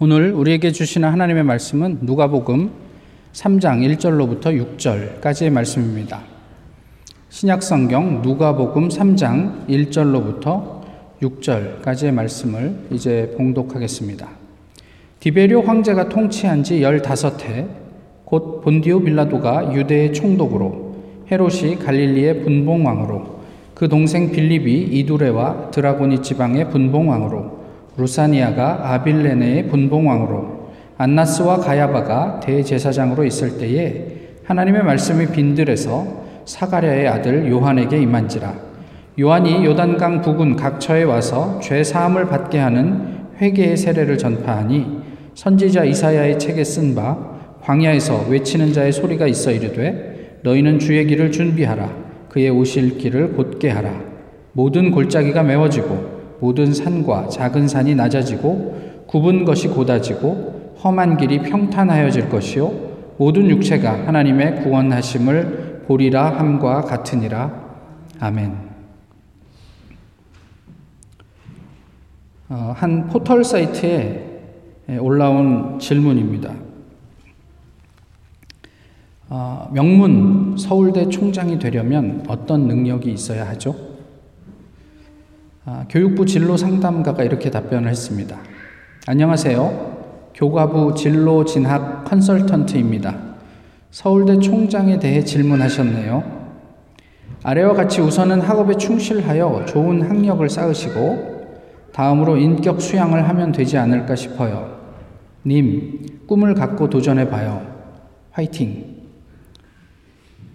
오늘 우리에게 주시는 하나님의 말씀은 누가복음 3장 1절로부터 6절까지의 말씀입니다. 신약 성경 누가복음 3장 1절로부터 6절까지의 말씀을 이제 봉독하겠습니다. 디베리오 황제가 통치한 지 15해 곧 본디오 빌라도가 유대의 총독으로 헤롯이 갈릴리의 분봉왕으로 그 동생 빌립이 이두레와 드라고니 지방의 분봉왕으로 루사니아가 아빌레네의 분봉왕으로 안나스와 가야바가 대제사장으로 있을 때에 하나님의 말씀이 빈들에서 사가랴의 아들 요한에게 임한지라. 요한이 요단강 부근 각처에 와서 죄 사함을 받게 하는 회개의 세례를 전파하니 선지자 이사야의 책에 쓴 바 광야에서 외치는 자의 소리가 있어 이르되 너희는 주의 길을 준비하라. 그의 오실 길을 곧게 하라. 모든 골짜기가 메워지고 모든 산과 작은 산이 낮아지고 굽은 것이 곧아지고 험한 길이 평탄하여질 것이요 모든 육체가 하나님의 구원하심을 보리라 함과 같으니라 아멘. 어, 한 포털 사이트에 올라온 질문입니다. 어, 명문 서울대 총장이 되려면 어떤 능력이 있어야 하죠? 아, 교육부 진로 상담가가 이렇게 답변을 했습니다. 안녕하세요. 교과부 진로 진학 컨설턴트입니다. 서울대 총장에 대해 질문하셨네요. 아래와 같이 우선은 학업에 충실하여 좋은 학력을 쌓으시고 다음으로 인격 수양을 하면 되지 않을까 싶어요. 님, 꿈을 갖고 도전해 봐요. 화이팅.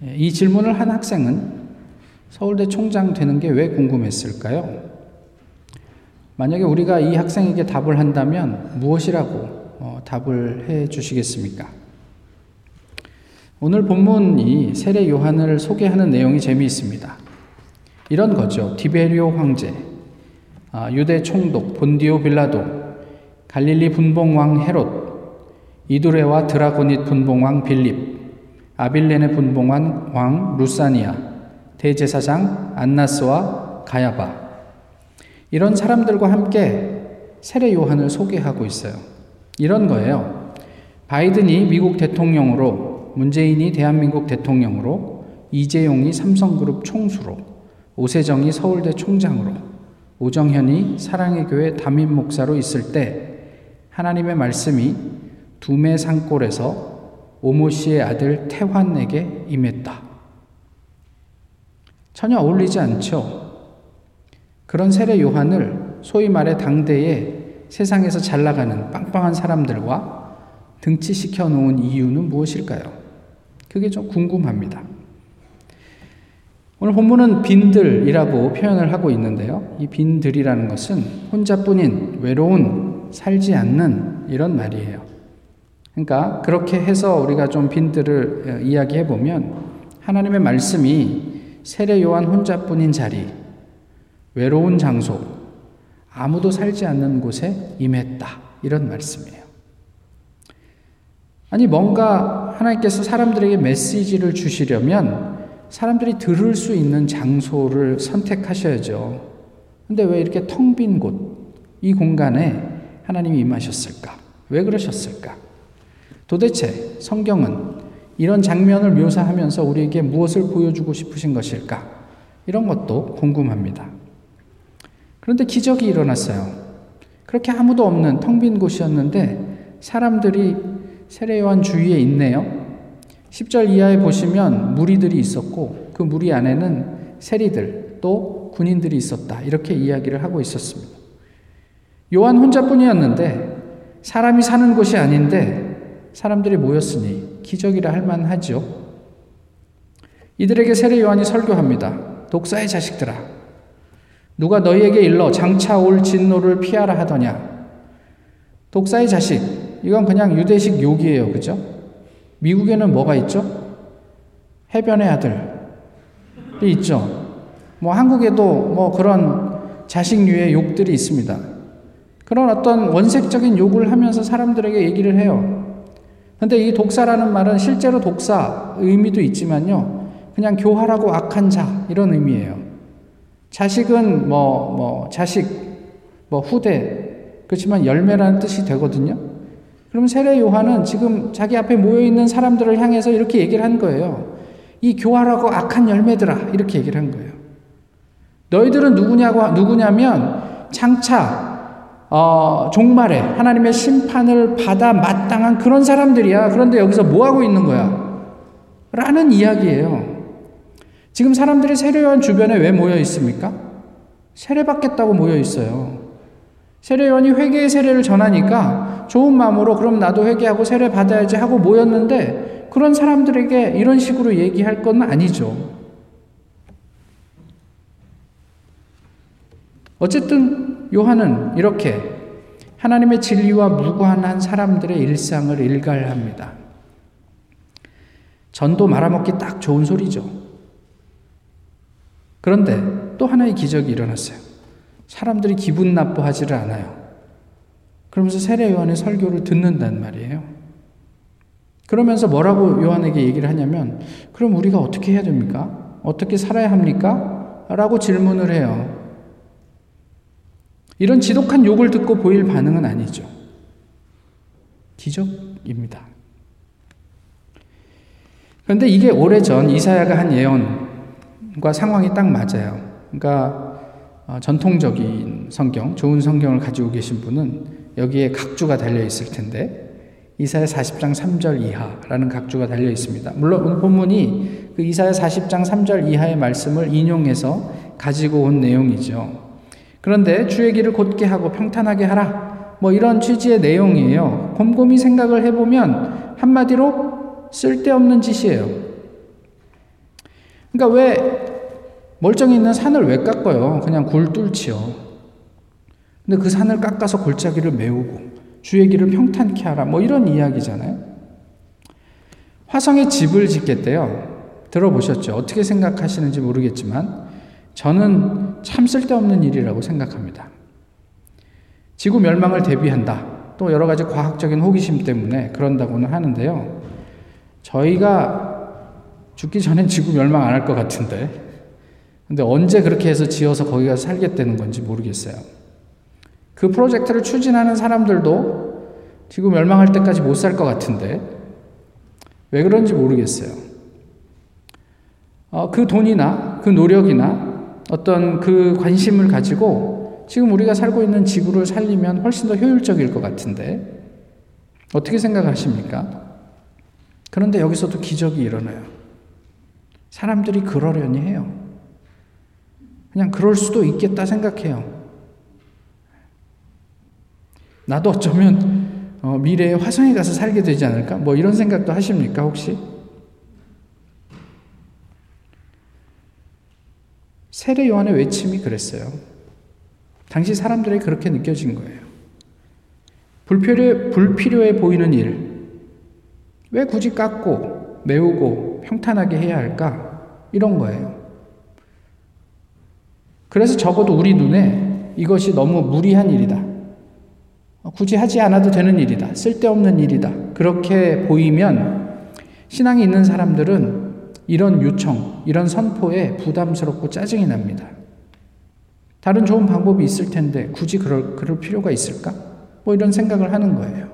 예, 이 질문을 한 학생은 서울대 총장 되는 게 왜 궁금했을까요? 만약에 우리가 이 학생에게 답을 한다면 무엇이라고 어, 답을 해 주시겠습니까? 오늘 본문이 세례 요한을 소개하는 내용이 재미있습니다. 이런 거죠. 디베리오 황제, 아, 유대 총독 본디오 빌라도, 갈릴리 분봉왕 헤롯, 이두레와 드라고닛 분봉왕 빌립, 아빌레네 분봉왕 왕 루사니아, 대제사장 안나스와 가야바, 이런 사람들과 함께 세례 요한을 소개하고 있어요. 이런 거예요. 바이든이 미국 대통령으로, 문재인이 대한민국 대통령으로, 이재용이 삼성그룹 총수로, 오세정이 서울대 총장으로, 오정현이 사랑의 교회 담임 목사로 있을 때 하나님의 말씀이 두메 산골에서 오모 씨의 아들 태환에게 임했다. 전혀 어울리지 않죠. 그런 세례 요한을 소위 말해 당대에 세상에서 잘 나가는 빵빵한 사람들과 등치시켜 놓은 이유는 무엇일까요? 그게 좀 궁금합니다. 오늘 본문은 빈들이라고 표현을 하고 있는데요. 이 빈들이라는 것은 혼자뿐인 외로운 살지 않는 이런 말이에요. 그러니까 그렇게 해서 우리가 좀 빈들을 이야기해 보면 하나님의 말씀이 세례 요한 혼자뿐인 자리, 외로운 장소, 아무도 살지 않는 곳에 임했다. 이런 말씀이에요. 아니, 뭔가 하나님께서 사람들에게 메시지를 주시려면 사람들이 들을 수 있는 장소를 선택하셔야죠. 근데 왜 이렇게 텅 빈 곳, 이 공간에 하나님이 임하셨을까? 왜 그러셨을까? 도대체 성경은 이런 장면을 묘사하면서 우리에게 무엇을 보여주고 싶으신 것일까? 이런 것도 궁금합니다. 그런데 기적이 일어났어요. 그렇게 아무도 없는 텅 빈 곳이었는데 사람들이 세례요한 주위에 있네요. 10절 이하에 보시면 무리들이 있었고 그 무리 안에는 세리들 또 군인들이 있었다. 이렇게 이야기를 하고 있었습니다. 요한 혼자뿐이었는데 사람이 사는 곳이 아닌데 사람들이 모였으니 기적이라 할 만하죠. 이들에게 세례 요한이 설교합니다. 독사의 자식들아. 누가 너희에게 일러 장차 올 진노를 피하라 하더냐? 독사의 자식. 이건 그냥 유대식 욕이에요. 그죠? 미국에는 뭐가 있죠? 해변의 아들이 있죠. 뭐 한국에도 뭐 그런 자식류의 욕들이 있습니다. 그런 어떤 원색적인 욕을 하면서 사람들에게 얘기를 해요. 근데 이 독사라는 말은 실제로 독사 의미도 있지만요. 그냥 교활하고 악한 자 이런 의미예요. 자식은 뭐, 뭐, 자식, 뭐, 후대. 그렇지만 열매라는 뜻이 되거든요. 그럼 세례 요한은 지금 자기 앞에 모여 있는 사람들을 향해서 이렇게 얘기를 한 거예요. 이 교활하고 악한 열매들아 이렇게 얘기를 한 거예요. 너희들은 누구냐고 누구냐면 장차 어, 종말에 하나님의 심판을 받아 마땅한 그런 사람들이야. 그런데 여기서 뭐 하고 있는 거야? 라는 이야기예요. 지금 사람들이 세례요한 주변에 왜 모여 있습니까? 세례 받겠다고 모여 있어요. 세례요한이 회개의 세례를 전하니까 좋은 마음으로 그럼 나도 회개하고 세례 받아야지 하고 모였는데 그런 사람들에게 이런 식으로 얘기할 건 아니죠. 어쨌든 요한은 이렇게 하나님의 진리와 무관한 사람들의 일상을 일갈합니다. 전도 말아먹기 딱 좋은 소리죠. 그런데 또 하나의 기적이 일어났어요. 사람들이 기분 나빠하지를 않아요. 그러면서 세례 요한의 설교를 듣는단 말이에요. 그러면서 뭐라고 요한에게 얘기를 하냐면, 그럼 우리가 어떻게 해야 됩니까? 어떻게 살아야 합니까? 라고 질문을 해요. 이런 지독한 욕을 듣고 보일 반응은 아니죠. 기적입니다. 그런데 이게 오래전 이사야가 한 예언 과 상황이 딱 맞아요. 그러니까 어, 전통적인 성경, 좋은 성경을 가지고 계신 분은 여기에 각주가 달려 있을 텐데 이사야 40장 3절 이하라는 각주가 달려 있습니다. 물론 오늘 본문이 그 이사야 40장 3절 이하의 말씀을 인용해서 가지고 온 내용이죠. 그런데 주의 길을 곧게 하고 평탄하게 하라. 뭐 이런 취지의 내용이에요. 곰곰이 생각을 해보면 한마디로 쓸데없는 짓이에요. 그러니까 왜 멀쩡히 있는 산을 왜 깎아요? 그냥 굴 뚫지요. 근데 그 산을 깎아서 골짜기를 메우고 주의 길을 평탄케 하라. 뭐 이런 이야기잖아요. 화성에 집을 짓겠대요. 들어보셨죠? 어떻게 생각하시는지 모르겠지만 저는 참 쓸데없는 일이라고 생각합니다. 지구 멸망을 대비한다. 또 여러 가지 과학적인 호기심 때문에 그런다고는 하는데요. 저희가 죽기 전엔 지구 멸망 안 할 것 같은데. 근데 언제 그렇게 해서 지어서 거기 가서 살겠다는 건지 모르겠어요. 그 프로젝트를 추진하는 사람들도 지구 멸망할 때까지 못 살 것 같은데. 왜 그런지 모르겠어요. 어, 그 돈이나 그 노력이나 어떤 그 관심을 가지고 지금 우리가 살고 있는 지구를 살리면 훨씬 더 효율적일 것 같은데 어떻게 생각하십니까? 그런데 여기서도 기적이 일어나요. 사람들이 그러려니 해요. 그냥 그럴 수도 있겠다 생각해요. 나도 어쩌면 어, 미래에 화성에 가서 살게 되지 않을까? 뭐 이런 생각도 하십니까, 혹시? 세례 요한의 외침이 그랬어요. 당시 사람들이 그렇게 느껴진 거예요. 불필요, 불필요해 보이는 일. 왜 굳이 깎고, 메우고, 평탄하게 해야 할까? 이런 거예요. 그래서 적어도 우리 눈에 이것이 너무 무리한 일이다. 굳이 하지 않아도 되는 일이다. 쓸데없는 일이다. 그렇게 보이면 신앙이 있는 사람들은 이런 요청, 이런 선포에 부담스럽고 짜증이 납니다. 다른 좋은 방법이 있을 텐데 굳이 그럴, 그럴 필요가 있을까? 뭐 이런 생각을 하는 거예요.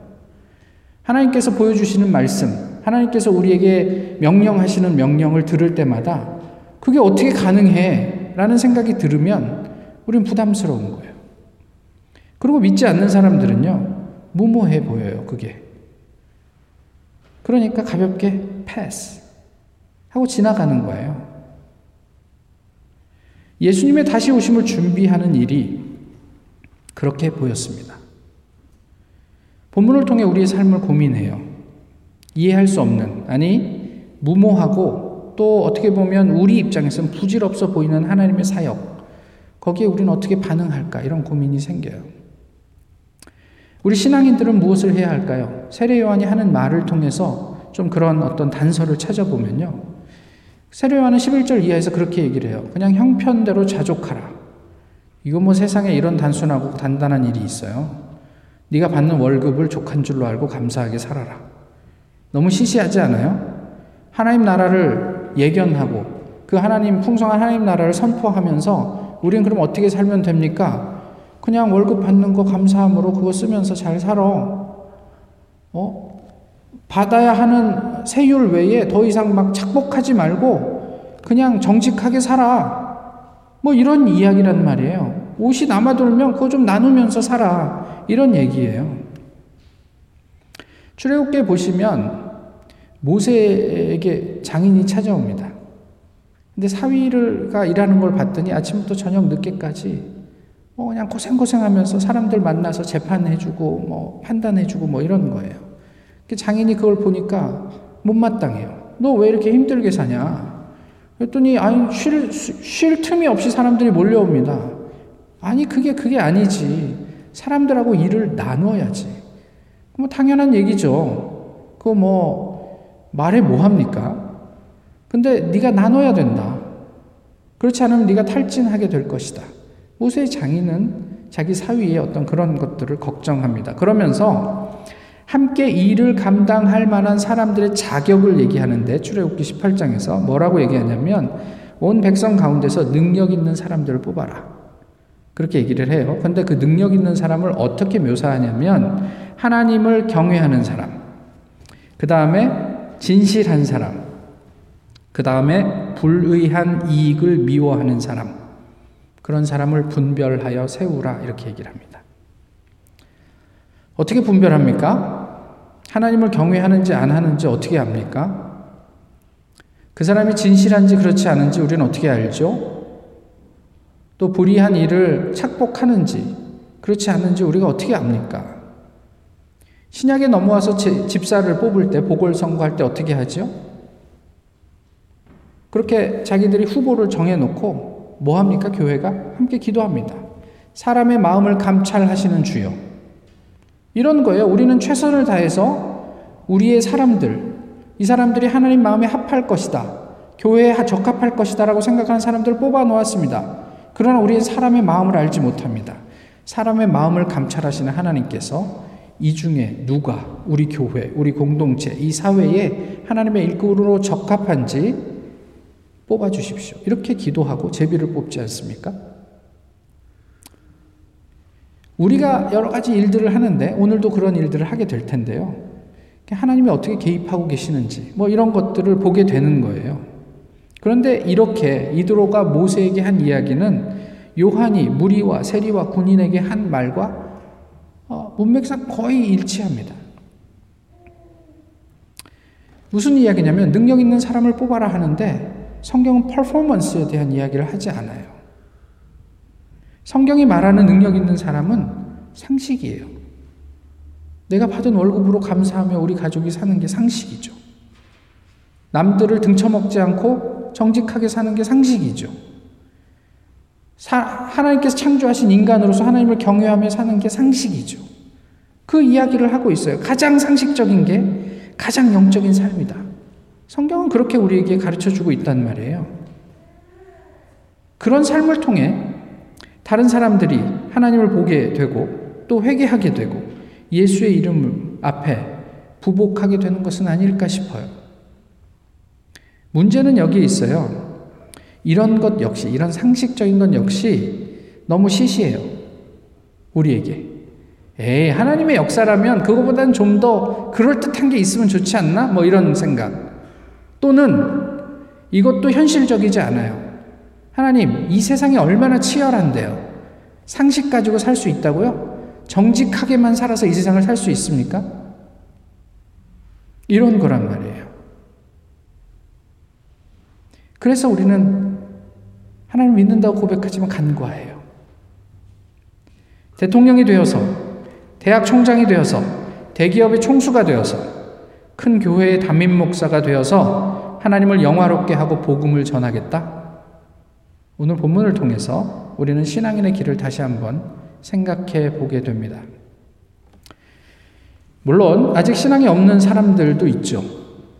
하나님께서 보여주시는 말씀, 하나님께서 우리에게 명령하시는 명령을 들을 때마다 그게 어떻게 가능해? 라는 생각이 들으면 우린 부담스러운 거예요. 그리고 믿지 않는 사람들은요, 무모해 보여요, 그게. 그러니까 가볍게 패스. 하고 지나가는 거예요. 예수님의 다시 오심을 준비하는 일이 그렇게 보였습니다. 본문을 통해 우리의 삶을 고민해요. 이해할 수 없는, 아니, 무모하고 또 어떻게 보면 우리 입장에서는 부질없어 보이는 하나님의 사역, 거기에 우리는 어떻게 반응할까? 이런 고민이 생겨요. 우리 신앙인들은 무엇을 해야 할까요? 세례 요한이 하는 말을 통해서 좀 그런 어떤 단서를 찾아보면요. 세례 요한은 11절 이하에서 그렇게 얘기를 해요. 그냥 형편대로 자족하라. 이거 뭐 세상에 이런 단순하고 단단한 일이 있어요. 네가 받는 월급을 족한 줄로 알고 감사하게 살아라. 너무 시시하지 않아요? 하나님 나라를 예견하고 그 하나님 풍성한 하나님 나라를 선포하면서 우리는 그럼 어떻게 살면 됩니까? 그냥 월급 받는 거 감사함으로 그거 쓰면서 잘 살아. 어, 받아야 하는 세율 외에 더 이상 막 착복하지 말고 그냥 정직하게 살아. 뭐 이런 이야기란 말이에요. 옷이 남아돌면 그거 좀 나누면서 살아. 이런 얘기예요. 출애굽기에 보시면 모세에게 장인이 찾아옵니다. 근데 사위가 일하는 걸 봤더니 아침부터 저녁 늦게까지 뭐 그냥 고생고생하면서 사람들 만나서 재판해주고 뭐 판단해주고 뭐 이런 거예요. 장인이 그걸 보니까 못마땅해요. 너 왜 이렇게 힘들게 사냐? 그랬더니 아니 쉴, 쉴 틈이 없이 사람들이 몰려옵니다. 아니 그게 그게 아니지. 사람들하고 일을 나눠야지. 뭐 당연한 얘기죠. 그거 뭐 말해 뭐 합니까? 근데 네가 나눠야 된다. 그렇지 않으면 네가 탈진하게 될 것이다. 모세의 장인은 자기 사위의 어떤 그런 것들을 걱정합니다. 그러면서 함께 일을 감당할 만한 사람들의 자격을 얘기하는데 출애굽기 18장에서 뭐라고 얘기하냐면 온 백성 가운데서 능력 있는 사람들을 뽑아라. 그렇게 얘기를 해요. 근데 그 능력 있는 사람을 어떻게 묘사하냐면 하나님을 경외하는 사람. 그 다음에 진실한 사람. 그 다음에 불의한 이익을 미워하는 사람. 그런 사람을 분별하여 세우라 이렇게 얘기를 합니다. 어떻게 분별합니까? 하나님을 경외하는지 안 하는지 어떻게 압니까? 그 사람이 진실한지 그렇지 않은지 우리는 어떻게 알죠? 또 불의한 일을 착복하는지 그렇지 않은지 우리가 어떻게 압니까? 신약에 넘어와서 집사를 뽑을 때 보궐선거할 때 어떻게 하죠? 그렇게 자기들이 후보를 정해놓고 뭐 합니까? 교회가 함께 기도합니다. 사람의 마음을 감찰하시는 주요. 이런 거예요. 우리는 최선을 다해서 우리의 사람들, 이 사람들이 하나님 마음에 합할 것이다. 교회에 적합할 것이다라고 생각하는 사람들을 뽑아 놓았습니다. 그러나 우리의 사람의 마음을 알지 못합니다. 사람의 마음을 감찰하시는 하나님께서 이 중에 누가 우리 교회, 우리 공동체, 이 사회에 하나님의 일꾼으로 적합한지 뽑아 주십시오. 이렇게 기도하고 제비를 뽑지 않습니까? 우리가 여러 가지 일들을 하는데 오늘도 그런 일들을 하게 될 텐데요. 하나님이 어떻게 개입하고 계시는지 뭐 이런 것들을 보게 되는 거예요. 그런데 이렇게 이드로가 모세에게 한 이야기는 요한이 무리와 세리와 군인에게 한 말과 어, 문맥상 거의 일치합니다. 무슨 이야기냐면 능력 있는 사람을 뽑아라 하는데 성경은 퍼포먼스에 대한 이야기를 하지 않아요. 성경이 말하는 능력 있는 사람은 상식이에요. 내가 받은 월급으로 감사하며 우리 가족이 사는 게 상식이죠. 남들을 등쳐먹지 않고 정직하게 사는 게 상식이죠. 사, 하나님께서 창조하신 인간으로서 하나님을 경외하며 사는 게 상식이죠. 그 이야기를 하고 있어요. 가장 상식적인 게 가장 영적인 삶이다. 성경은 그렇게 우리에게 가르쳐 주고 있단 말이에요. 그런 삶을 통해 다른 사람들이 하나님을 보게 되고 또 회개하게 되고 예수의 이름 앞에 부복하게 되는 것은 아닐까 싶어요. 문제는 여기에 있어요. 이런 것 역시, 이런 상식적인 것 역시 너무 시시해요. 우리에게. 에이, 하나님의 역사라면 그거보다는 좀 더 그럴듯한 게 있으면 좋지 않나? 뭐 이런 생각. 또는 이것도 현실적이지 않아요. 하나님, 이 세상이 얼마나 치열한데요. 상식 가지고 살 수 있다고요? 정직하게만 살아서 이 세상을 살 수 있습니까? 이런 거란 말이에요. 그래서 우리는 하나님 믿는다고 고백하지만 간과해요. 대통령이 되어서, 대학 총장이 되어서, 대기업의 총수가 되어서, 큰 교회의 담임 목사가 되어서 하나님을 영화롭게 하고 복음을 전하겠다? 오늘 본문을 통해서 우리는 신앙인의 길을 다시 한번 생각해 보게 됩니다. 물론 아직 신앙이 없는 사람들도 있죠.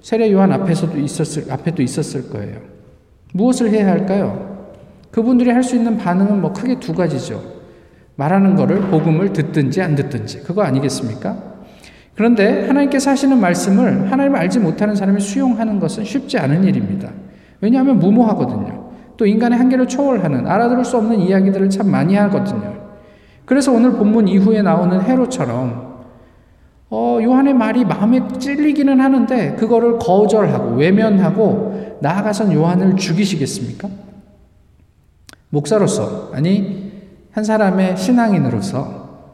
세례 요한 앞에서도 있었을 앞에도 있었을 거예요. 무엇을 해야 할까요? 그분들이 할 수 있는 반응은 뭐 크게 두 가지죠. 말하는 거를 복음을 듣든지 안 듣든지 그거 아니겠습니까? 그런데 하나님께서 하시는 말씀을 하나님을 알지 못하는 사람이 수용하는 것은 쉽지 않은 일입니다. 왜냐하면 무모하거든요. 또 인간의 한계를 초월하는 알아들을 수 없는 이야기들을 참 많이 하거든요. 그래서 오늘 본문 이후에 나오는 헤로처럼 어, 어, 요한의 말이 마음에 찔리기는 하는데 그거를 거절하고 외면하고 나아가선 요한을 죽이시겠습니까? 목사로서 아니 한 사람의 신앙인으로서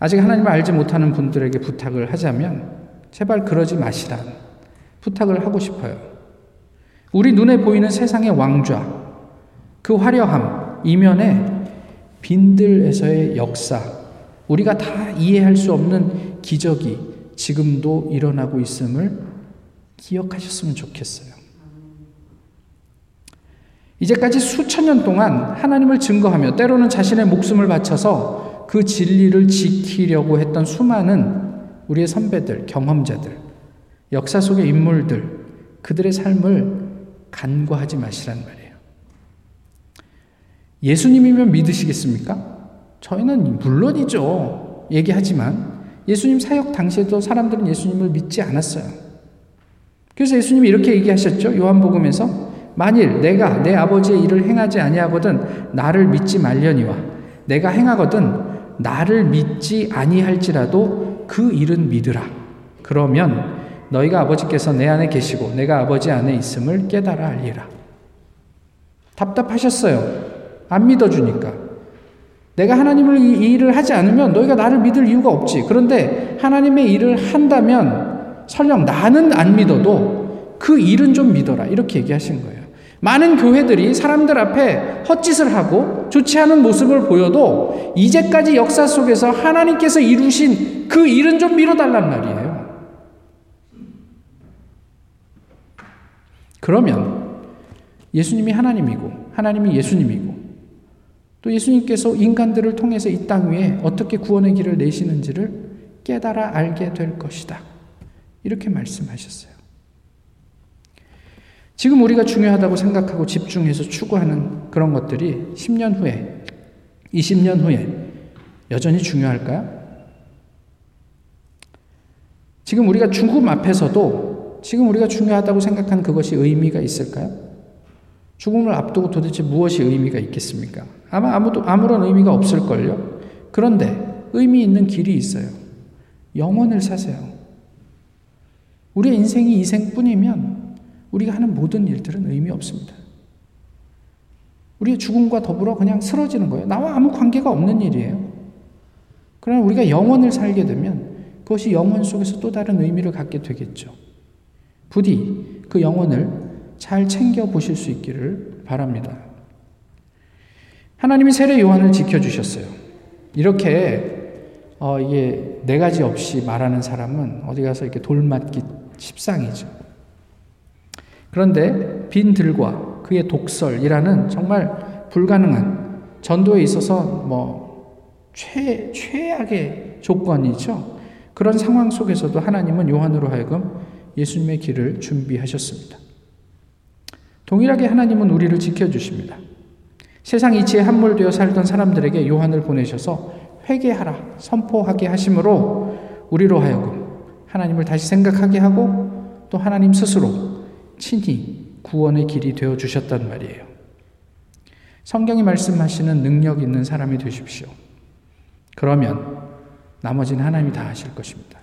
아직 하나님을 알지 못하는 분들에게 부탁을 하자면 제발 그러지 마시라 부탁을 하고 싶어요. 우리 눈에 보이는 세상의 왕좌, 그 화려함 이면에 빈들에서의 역사, 우리가 다 이해할 수 없는 기적이 지금도 일어나고 있음을 기억하셨으면 좋겠어요. 이제까지 수천 년 동안 하나님을 증거하며 때로는 자신의 목숨을 바쳐서 그 진리를 지키려고 했던 수많은 우리의 선배들, 경험자들, 역사 속의 인물들, 그들의 삶을 간과하지 마시란 말이에요. 예수님이면 믿으시겠습니까? 저희는 물론이죠. 얘기하지만 예수님 사역 당시에도 사람들은 예수님을 믿지 않았어요. 그래서 예수님이 이렇게 얘기하셨죠. 요한복음에서 만일 내가 내 아버지의 일을 행하지 아니하거든 나를 믿지 말려니와 내가 행하거든 나를 믿지 아니할지라도 그 일은 믿으라. 그러면 너희가 아버지께서 내 안에 계시고 내가 아버지 안에 있음을 깨달아 알리라. 답답하셨어요. 안 믿어주니까. 내가 하나님을 이 일을 하지 않으면 너희가 나를 믿을 이유가 없지. 그런데 하나님의 일을 한다면 설령 나는 안 믿어도 그 일은 좀 믿어라. 이렇게 얘기하신 거예요. 많은 교회들이 사람들 앞에 헛짓을 하고 좋지 않은 모습을 보여도 이제까지 역사 속에서 하나님께서 이루신 그 일은 좀 밀어달란 말이에요. 그러면 예수님이 하나님이고 하나님이 예수님이고 또 예수님께서 인간들을 통해서 이 땅 위에 어떻게 구원의 길을 내시는지를 깨달아 알게 될 것이다. 이렇게 말씀하셨어요. 지금 우리가 중요하다고 생각하고 집중해서 추구하는 그런 것들이 10년 후에, 20년 후에 여전히 중요할까요? 지금 우리가 죽음 앞에서도 지금 우리가 중요하다고 생각한 그것이 의미가 있을까요? 죽음을 앞두고 도대체 무엇이 의미가 있겠습니까? 아마 아무도 아무런 의미가 없을걸요. 그런데 의미 있는 길이 있어요. 영원을 사세요. 우리의 인생이 이 생뿐이면 우리가 하는 모든 일들은 의미 없습니다. 우리의 죽음과 더불어 그냥 쓰러지는 거예요. 나와 아무 관계가 없는 일이에요. 그러나 우리가 영원을 살게 되면 그것이 영원 속에서 또 다른 의미를 갖게 되겠죠. 부디 그 영혼을 잘 챙겨 보실 수 있기를 바랍니다. 하나님이 세례 요한을 지켜 주셨어요. 이렇게 어, 이게 네 가지 없이 말하는 사람은 어디 가서 이렇게 돌맞기 십상이죠. 그런데 빈 들과 그의 독설이라는 정말 불가능한 전도에 있어서 뭐 최, 최악의 조건이죠. 그런 상황 속에서도 하나님은 요한으로 하여금 예수님의 길을 준비하셨습니다. 동일하게 하나님은 우리를 지켜주십니다. 세상 이치에 함몰되어 살던 사람들에게 요한을 보내셔서 회개하라, 선포하게 하심으로 우리로 하여금 하나님을 다시 생각하게 하고 또 하나님 스스로 친히 구원의 길이 되어 주셨단 말이에요. 성경이 말씀하시는 능력 있는 사람이 되십시오. 그러면 나머지는 하나님이 다 하실 것입니다.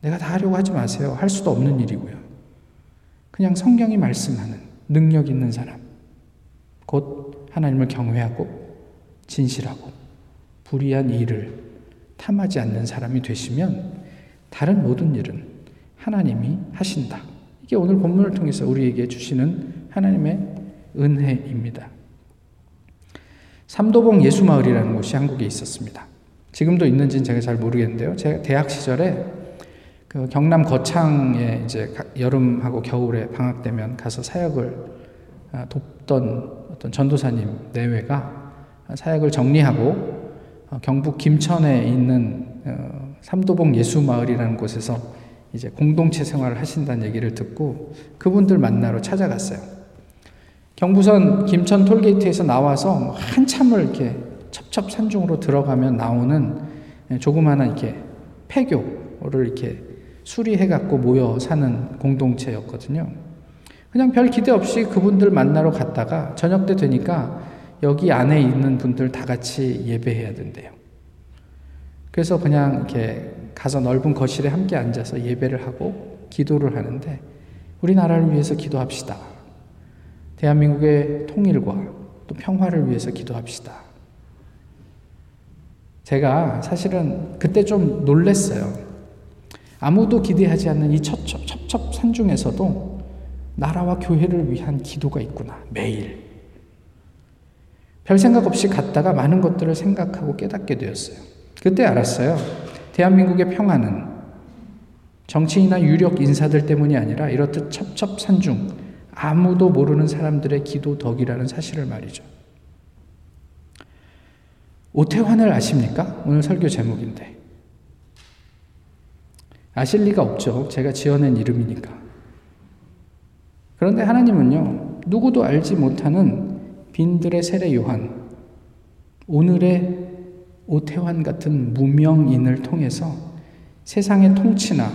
내가 다 하려고 하지 마세요. 할 수도 없는 일이고요. 그냥 성경이 말씀하는 능력 있는 사람. 곧 하나님을 경외하고 진실하고 불의한 일을 탐하지 않는 사람이 되시면 다른 모든 일은 하나님이 하신다. 이게 오늘 본문을 통해서 우리에게 주시는 하나님의 은혜입니다. 삼도봉 예수마을이라는 곳이 한국에 있었습니다. 지금도 있는지는 제가 잘 모르겠는데요. 제가 대학 시절에 그 경남 거창에 이제 여름하고 겨울에 방학 되면 가서 사역을 아, 돕던 어떤 전도사님 내외가 사역을 정리하고 어, 경북 김천에 있는 어, 삼도봉 예수마을이라는 곳에서 이제 공동체 생활을 하신다는 얘기를 듣고 그분들 만나러 찾아갔어요. 경부선 김천 톨게이트에서 나와서 뭐 한참을 이렇게 첩첩산중으로 들어가면 나오는 조그마한 이렇게 폐교를 이렇게 수리해갖고 모여 사는 공동체였거든요. 그냥 별 기대 없이 그분들 만나러 갔다가 저녁 때 되니까 여기 안에 있는 분들 다 같이 예배해야 된대요. 그래서 그냥 이렇게 가서 넓은 거실에 함께 앉아서 예배를 하고 기도를 하는데 우리나라를 위해서 기도합시다. 대한민국의 통일과 또 평화를 위해서 기도합시다. 제가 사실은 그때 좀 놀랬어요. 아무도 기대하지 않는 이 첩첩, 첩첩 산 중에서도 나라와 교회를 위한 기도가 있구나. 매일. 별 생각 없이 갔다가 많은 것들을 생각하고 깨닫게 되었어요. 그때 알았어요. 대한민국의 평화는 정치인이나 유력 인사들 때문이 아니라 이렇듯 첩첩산중 아무도 모르는 사람들의 기도 덕이라는 사실을 말이죠. 오태환을 아십니까? 오늘 설교 제목인데. 아실 리가 없죠. 제가 지어낸 이름이니까. 그런데 하나님은요, 누구도 알지 못하는 빈들의 세례 요한, 오늘의 오태환 같은 무명인을 통해서 세상의 통치나,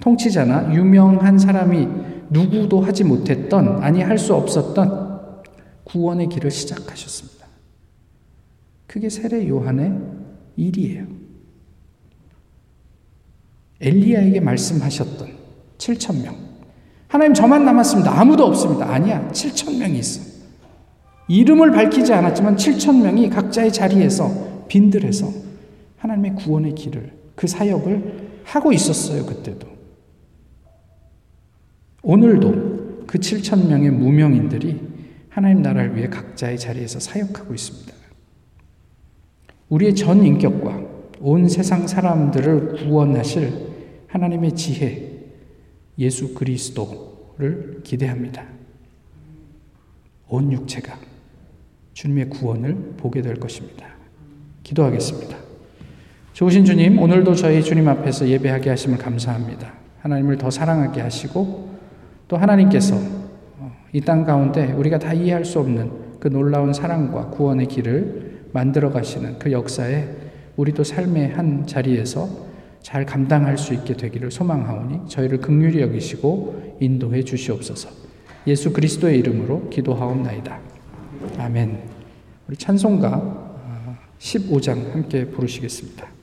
통치자나 유명한 사람이 누구도 하지 못했던, 아니 할 수 없었던 구원의 길을 시작하셨습니다. 그게 세례 요한의 일이에요. 엘리야에게 말씀하셨던 7천 명. 하나님 저만 남았습니다. 아무도 없습니다. 아니야. 7천 명이 있어. 이름을 밝히지 않았지만 7천 명이 각자의 자리에서 빈들에서 하나님의 구원의 길을 그 사역을 하고 있었어요. 그때도. 오늘도 그 7천 명의 무명인들이 하나님 나라를 위해 각자의 자리에서 사역하고 있습니다. 우리의 전 인격과 온 세상 사람들을 구원하실 하나님의 지혜, 예수 그리스도를 기대합니다. 온 육체가 주님의 구원을 보게 될 것입니다. 기도하겠습니다. 좋으신 주님, 오늘도 저희 주님 앞에서 예배하게 하심을 감사합니다. 하나님을 더 사랑하게 하시고 또 하나님께서 이 땅 가운데 우리가 다 이해할 수 없는 그 놀라운 사랑과 구원의 길을 만들어 가시는 그 역사에 우리도 삶의 한 자리에서 잘 감당할 수 있게 되기를 소망하오니 저희를 극률히 여기시고 인도해 주시옵소서. 예수 그리스도의 이름으로 기도하옵나이다. 아멘. 우리 찬송가 15장 함께 부르시겠습니다.